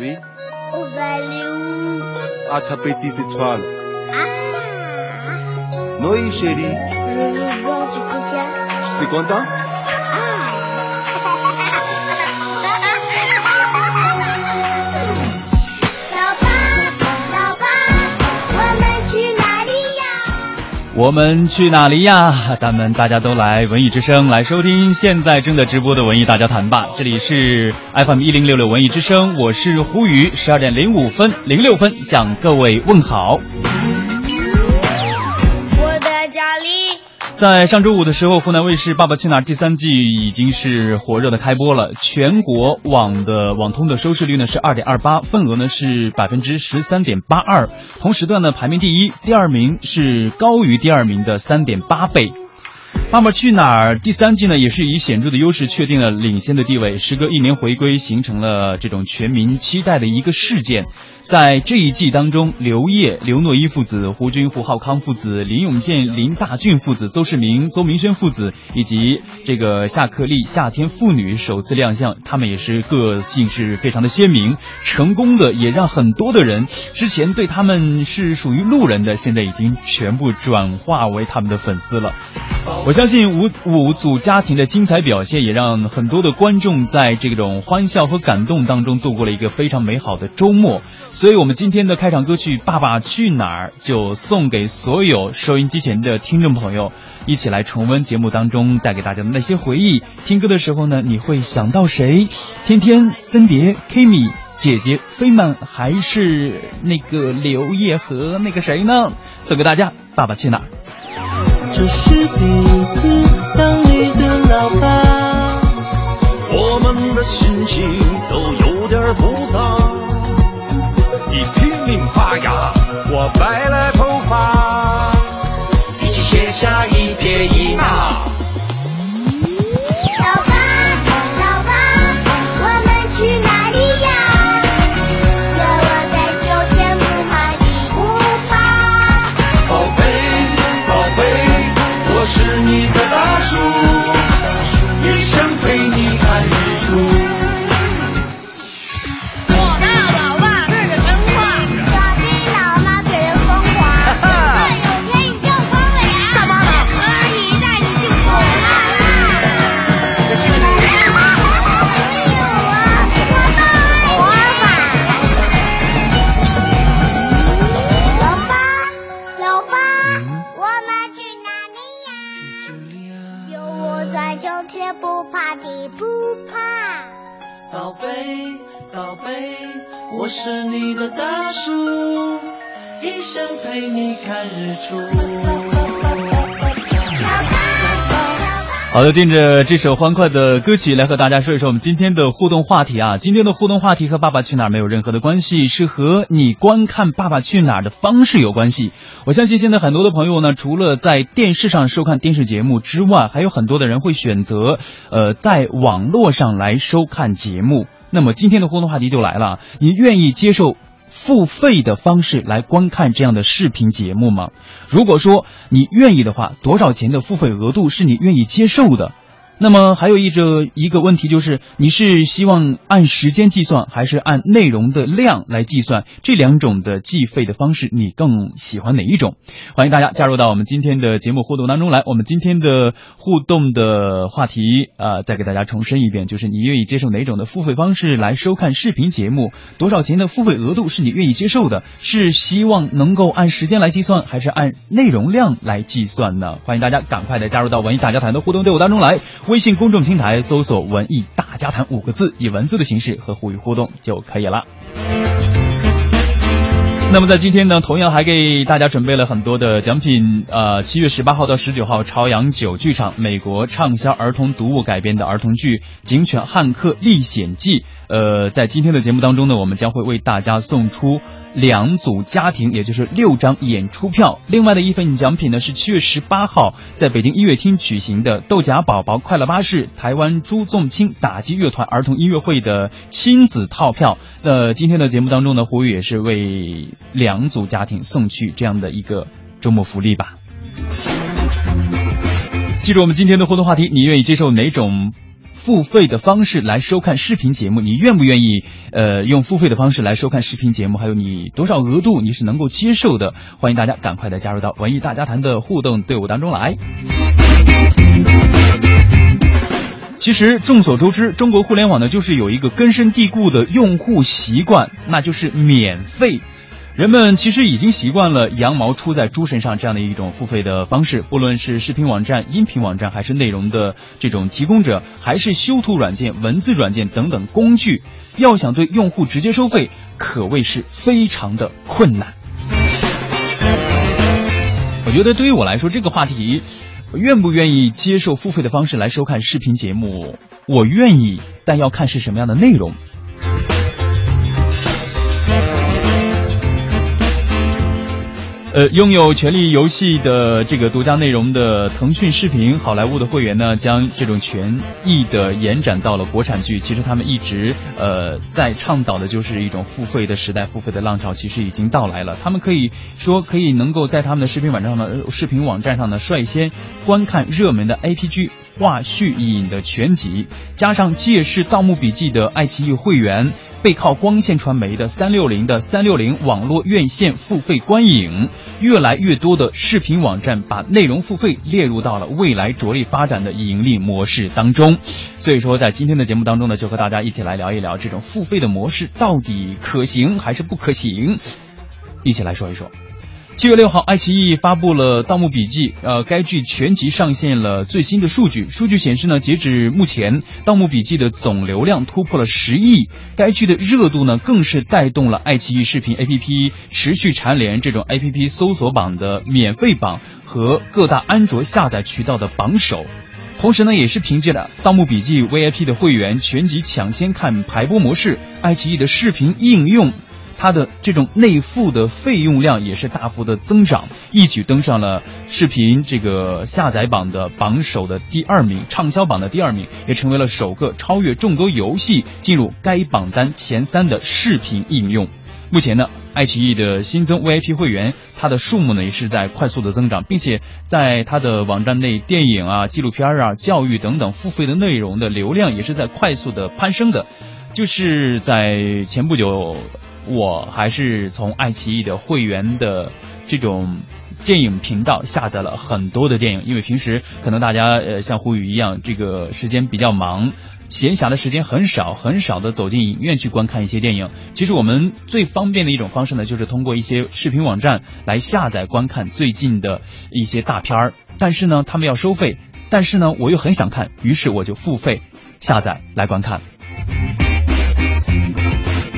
Oui. Vous où À ta petite étoile. Ah Noé, chérie. Je suis content 我们去哪里呀？咱们大家都来文艺之声来收听现在正在直播的文艺大家谈吧。这里是 FM 一零六六文艺之声，我是胡宇，十二点零五分零六分向各位问好。在上周五的时候，湖南卫视《爸爸去哪儿》第三季已经是火热的开播了，全国网的网通的收视率呢是二点二八，份额呢是百分之十三点八二，同时段呢排名第一，第二名是高于第二名的三点八倍。《爸爸去哪儿》第三季呢，也是以显著的优势确定了领先的地位。时隔一年回归，形成了这种全民期待的一个事件。在这一季当中，刘烨、刘诺一父子、胡军、胡浩康父子、林永健、林大俊父子、邹市明、邹明轩父子，以及这个夏克立、夏天父女首次亮相，他们也是个性是非常的鲜明，成功的也让很多的人之前对他们是属于路人的，现在已经全部转化为他们的粉丝了。我相信五五组家庭的精彩表现，也让很多的观众在这种欢笑和感动当中度过了一个非常美好的周末。所以，我们今天的开场歌曲《爸爸去哪儿》就送给所有收音机前的听众朋友，一起来重温节目当中带给大家的那些回忆。听歌的时候呢，你会想到谁？天天、森碟、Kimi、姐姐、飞曼，还是那个刘烨和那个谁呢？送给大家，《爸爸去哪儿》。这是第一次当你的老爸，我们的心情都有点发芽，我白了宝贝，我是你的大树，一生陪你看日出。好的，听着这首欢快的歌曲，来和大家说一说我们今天的互动话题啊。今天的互动话题和《爸爸去哪儿》没有任何的关系，是和你观看《爸爸去哪儿》的方式有关系。我相信现在很多的朋友呢，除了在电视上收看电视节目之外，还有很多的人会选择呃在网络上来收看节目。那么今天的互动话题就来了，你愿意接受付费的方式来观看这样的视频节目吗？如果说你愿意的话，多少钱的付费额度是你愿意接受的？那么还有一个一个问题就是，你是希望按时间计算，还是按内容的量来计算？这两种的计费的方式，你更喜欢哪一种？欢迎大家加入到我们今天的节目互动当中来。我们今天的互动的话题啊、呃再给大家重申一遍，就是你愿意接受哪种的付费方式来收看视频节目？多少钱的付费额度是你愿意接受的？是希望能够按时间来计算，还是按内容量来计算呢？欢迎大家赶快的加入到文艺大家谈的互动队伍当中来。微信公众平台搜索“文艺大家谈”五个字，以文字的形式和互语互动就可以了。那么在今天呢，同样还给大家准备了很多的奖品。呃，七月十八号到十九号，朝阳九剧场美国畅销儿童读物改编的儿童剧《警犬汉克历险记》。呃，在今天的节目当中呢，我们将会为大家送出两组家庭，也就是六张演出票。另外的一份奖品呢，是七月十八号在北京音乐厅举行的豆荚宝宝快乐巴士台湾朱宗庆打击乐团儿童音乐会的亲子套票。那今天的节目当中呢，胡宇也是为两组家庭送去这样的一个周末福利吧。记住我们今天的互动话题，你愿意接受哪种付费的方式来收看视频节目，你愿不愿意呃用付费的方式来收看视频节目？还有你多少额度你是能够接受的？欢迎大家赶快的加入到文艺大家谈的互动队伍当中来。其实众所周知，中国互联网呢就是有一个根深蒂固的用户习惯，那就是免费。人们其实已经习惯了羊毛出在猪身上这样的一种付费的方式，不论是视频网站、音频网站，还是内容的这种提供者，还是修图软件、文字软件等等工具，要想对用户直接收费，可谓是非常的困难。我觉得对于我来说，这个话题，愿不愿意接受付费的方式来收看视频节目？我愿意，但要看是什么样的内容。呃，拥有《权力游戏》的这个独家内容的腾讯视频好莱坞的会员呢，将这种权益的延展到了国产剧。其实他们一直呃在倡导的就是一种付费的时代，付费的浪潮其实已经到来了。他们可以说可以能够在他们的视频网站上呢，视频网站上呢率先观看热门的 APG 话续影的全集，加上借势《盗墓笔记》的爱奇艺会员。背靠光线传媒的三六零的三六零网络院线付费观影，越来越多的视频网站把内容付费列入到了未来着力发展的盈利模式当中。所以说，在今天的节目当中呢，就和大家一起来聊一聊这种付费的模式到底可行还是不可行，一起来说一说。七月六号，爱奇艺发布了《盗墓笔记》，呃，该剧全集上线了最新的数据。数据显示呢，截止目前，《盗墓笔记》的总流量突破了十亿。该剧的热度呢，更是带动了爱奇艺视频 APP 持续蝉联这种 APP 搜索榜的免费榜和各大安卓下载渠道的榜首。同时呢，也是凭借着《盗墓笔记》VIP 的会员全集抢先看排播模式，爱奇艺的视频应用。它的这种内付的费用量也是大幅的增长，一举登上了视频这个下载榜的榜首的第二名，畅销榜的第二名，也成为了首个超越众多游戏进入该榜单前三的视频应用。目前呢，爱奇艺的新增 VIP 会员，它的数目呢也是在快速的增长，并且在它的网站内，电影啊、纪录片啊、教育等等付费的内容的流量也是在快速的攀升的。就是在前不久。我还是从爱奇艺的会员的这种电影频道下载了很多的电影，因为平时可能大家呃像胡宇一样，这个时间比较忙，闲暇的时间很少，很少的走进影院去观看一些电影。其实我们最方便的一种方式呢，就是通过一些视频网站来下载观看最近的一些大片儿。但是呢，他们要收费，但是呢，我又很想看，于是我就付费下载来观看。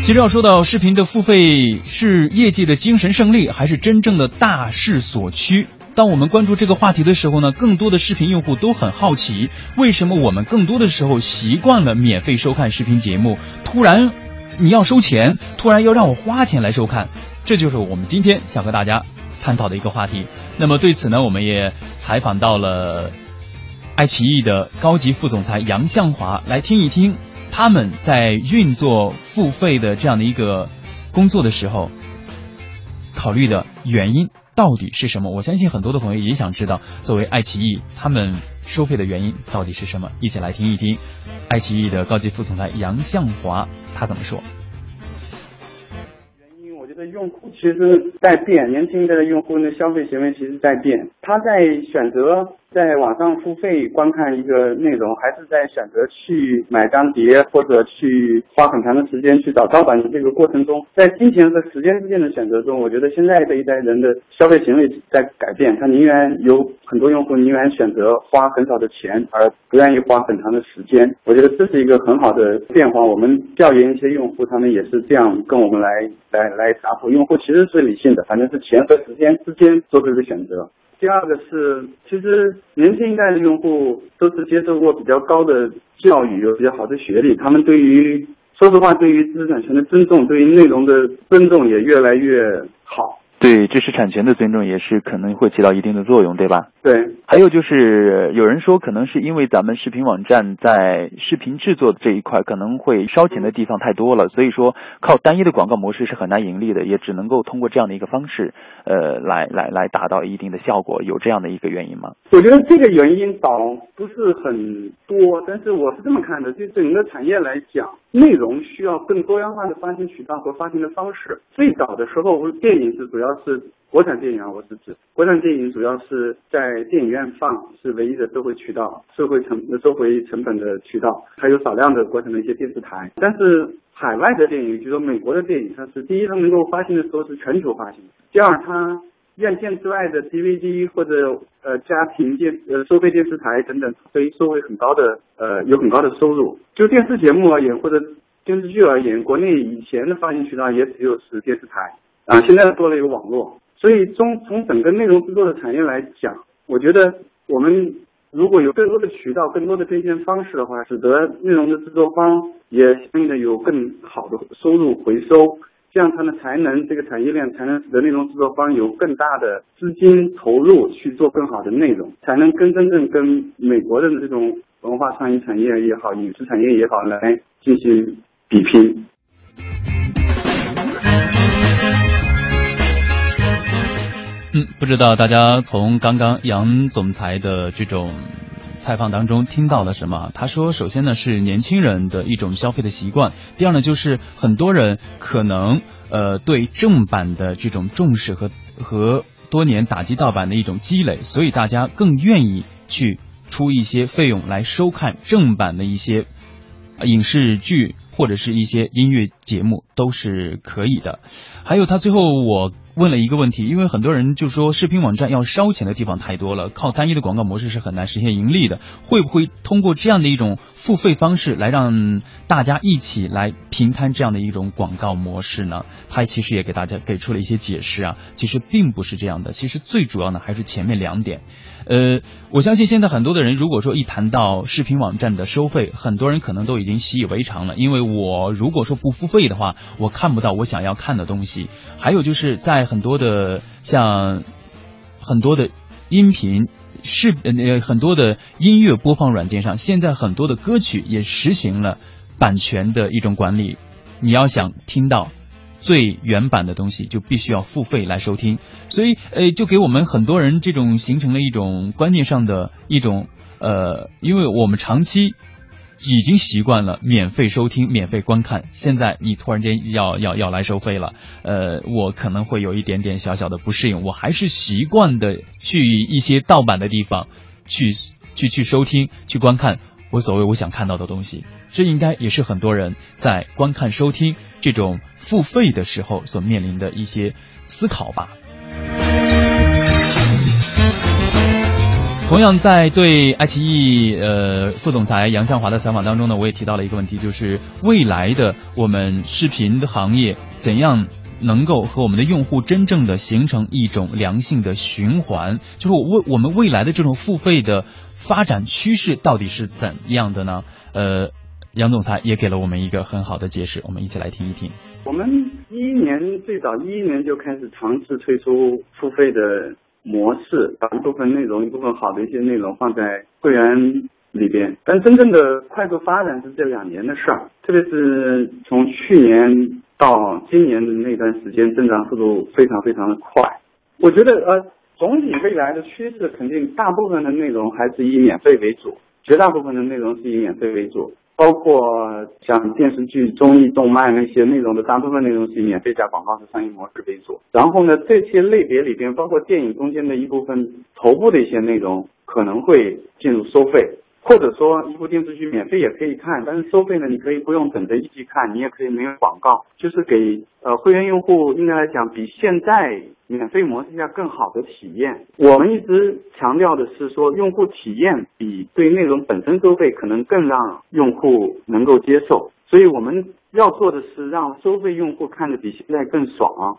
其实要说到视频的付费是业界的精神胜利，还是真正的大势所趋？当我们关注这个话题的时候呢，更多的视频用户都很好奇，为什么我们更多的时候习惯了免费收看视频节目，突然你要收钱，突然要让我花钱来收看，这就是我们今天想和大家探讨的一个话题。那么对此呢，我们也采访到了爱奇艺的高级副总裁杨向华，来听一听。他们在运作付费的这样的一个工作的时候，考虑的原因到底是什么？我相信很多的朋友也想知道，作为爱奇艺，他们收费的原因到底是什么？一起来听一听，爱奇艺的高级副总裁杨向华他怎么说。原因，我觉得用户其实在变，年轻一代的用户的消费行为其实在变，他在选择。在网上付费观看一个内容，还是在选择去买张碟或者去花很长的时间去找盗版的这个过程中，在金钱和时间之间的选择中，我觉得现在这一代人的消费行为在改变。他宁愿有很多用户宁愿选择花很少的钱，而不愿意花很长的时间。我觉得这是一个很好的变化。我们调研一些用户，他们也是这样跟我们来来来答复。用户其实是理性的，反正是钱和时间之间做出的选择。第二个是，其实年轻一代的用户都是接受过比较高的教育，有比较好的学历，他们对于说实话，对于知识产权的尊重，对于内容的尊重也越来越好。对知识产权的尊重也是可能会起到一定的作用，对吧？对。还有就是有人说，可能是因为咱们视频网站在视频制作这一块可能会烧钱的地方太多了，所以说靠单一的广告模式是很难盈利的，也只能够通过这样的一个方式，呃，来来来达到一定的效果。有这样的一个原因吗？我觉得这个原因倒不是很多，但是我是这么看的，就整个产业来讲，内容需要更多样化的发行渠道和发行的方式。最早的时候，电影是主要是国产电影啊，我是指国产电影主要是在电影院放，是唯一的收回渠道、收回成收回成本的渠道，还有少量的国产的一些电视台。但是海外的电影，比如说美国的电影，它是第一，它能够发行的时候是全球发行；第二，它院线之外的 DVD 或者呃家庭电呃收费电视台等等，可以收回很高的呃有很高的收入。就电视节目而言，或者电视剧而言，国内以前的发行渠道也只有是电视台啊，现在多了一个网络。所以从从整个内容制作的产业来讲，我觉得我们如果有更多的渠道、更多的变现方式的话，使得内容的制作方也相应的有更好的收入回收，这样它呢才能这个产业链才能使得内容制作方有更大的资金投入去做更好的内容，才能跟真正跟美国的这种文化创意产业也好、影视产业也好来进行。比拼。嗯，不知道大家从刚刚杨总裁的这种采访当中听到了什么？他说，首先呢是年轻人的一种消费的习惯，第二呢就是很多人可能呃对正版的这种重视和和多年打击盗版的一种积累，所以大家更愿意去出一些费用来收看正版的一些影视剧。或者是一些音乐节目都是可以的。还有他最后我问了一个问题，因为很多人就说视频网站要烧钱的地方太多了，靠单一的广告模式是很难实现盈利的。会不会通过这样的一种付费方式来让大家一起来平摊这样的一种广告模式呢？他其实也给大家给出了一些解释啊，其实并不是这样的。其实最主要的还是前面两点。呃，我相信现在很多的人，如果说一谈到视频网站的收费，很多人可能都已经习以为常了。因为我如果说不付费的话，我看不到我想要看的东西。还有就是在很多的像很多的音频视呃很多的音乐播放软件上，现在很多的歌曲也实行了版权的一种管理。你要想听到。最原版的东西就必须要付费来收听，所以呃，就给我们很多人这种形成了一种观念上的一种呃，因为我们长期已经习惯了免费收听、免费观看，现在你突然间要要要来收费了，呃，我可能会有一点点小小的不适应，我还是习惯的去一些盗版的地方去去去收听、去观看。我所谓我想看到的东西，这应该也是很多人在观看、收听这种付费的时候所面临的一些思考吧。同样，在对爱奇艺呃副总裁杨向华的采访当中呢，我也提到了一个问题，就是未来的我们视频的行业怎样能够和我们的用户真正的形成一种良性的循环？就是我未我们未来的这种付费的。发展趋势到底是怎样的呢？呃，杨总裁也给了我们一个很好的解释，我们一起来听一听。我们一一年最早一一年就开始尝试推出付费的模式，把一部分内容、一部分好的一些内容放在会员里边。但真正的快速发展是这两年的事儿，特别是从去年到今年的那段时间，增长速度非常非常的快。我觉得呃。总体未来的趋势肯定，大部分的内容还是以免费为主，绝大部分的内容是以免费为主，包括像电视剧、综艺、动漫那些内容的大部分内容是免费加广告的商业模式为主。然后呢，这些类别里边，包括电影中间的一部分头部的一些内容，可能会进入收费。或者说一部电视剧免费也可以看，但是收费呢，你可以不用等着一起看，你也可以没有广告，就是给呃会员用户应该来讲比现在免费模式下更好的体验。我们一直强调的是说，用户体验比对内容本身收费可能更让用户能够接受，所以我们要做的是让收费用户看着比现在更爽。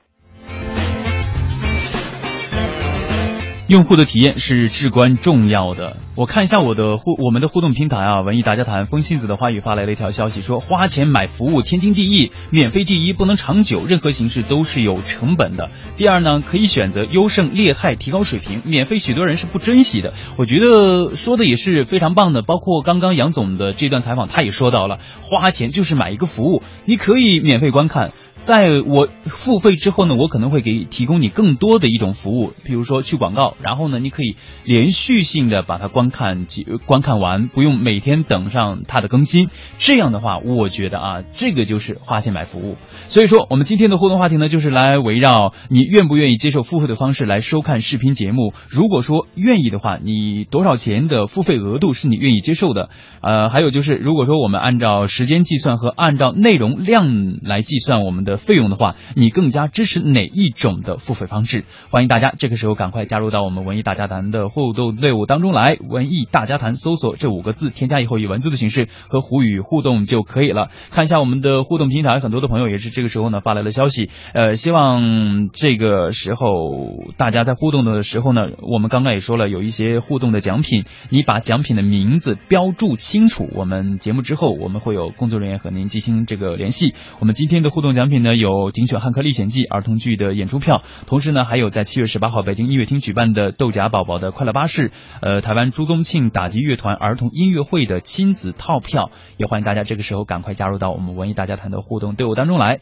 用户的体验是至关重要的。我看一下我的互我们的互动平台啊，文艺大家谈风信子的花语发来了一条消息，说花钱买服务天经地义，免费第一不能长久，任何形式都是有成本的。第二呢，可以选择优胜劣汰，提高水平。免费许多人是不珍惜的。我觉得说的也是非常棒的。包括刚刚杨总的这段采访，他也说到了，花钱就是买一个服务，你可以免费观看。在我付费之后呢，我可能会给提供你更多的一种服务，比如说去广告，然后呢，你可以连续性的把它观看几观看完，不用每天等上它的更新。这样的话，我觉得啊，这个就是花钱买服务。所以说，我们今天的互动话题呢，就是来围绕你愿不愿意接受付费的方式来收看视频节目。如果说愿意的话，你多少钱的付费额度是你愿意接受的？呃，还有就是，如果说我们按照时间计算和按照内容量来计算我们的。费用的话，你更加支持哪一种的付费方式？欢迎大家这个时候赶快加入到我们文艺大家谈的互动队伍当中来。文艺大家谈搜索这五个字，添加以后以文字的形式和胡宇互动就可以了。看一下我们的互动平台，很多的朋友也是这个时候呢发来了消息，呃，希望这个时候大家在互动的时候呢，我们刚刚也说了有一些互动的奖品，你把奖品的名字标注清楚，我们节目之后我们会有工作人员和您进行这个联系。我们今天的互动奖品。呢有《警犬汉克历险记》儿童剧的演出票，同时呢还有在七月十八号北京音乐厅举办的豆荚宝宝的快乐巴士，呃台湾朱宗庆打击乐团儿童音乐会的亲子套票，也欢迎大家这个时候赶快加入到我们文艺大家谈的互动队伍当中来。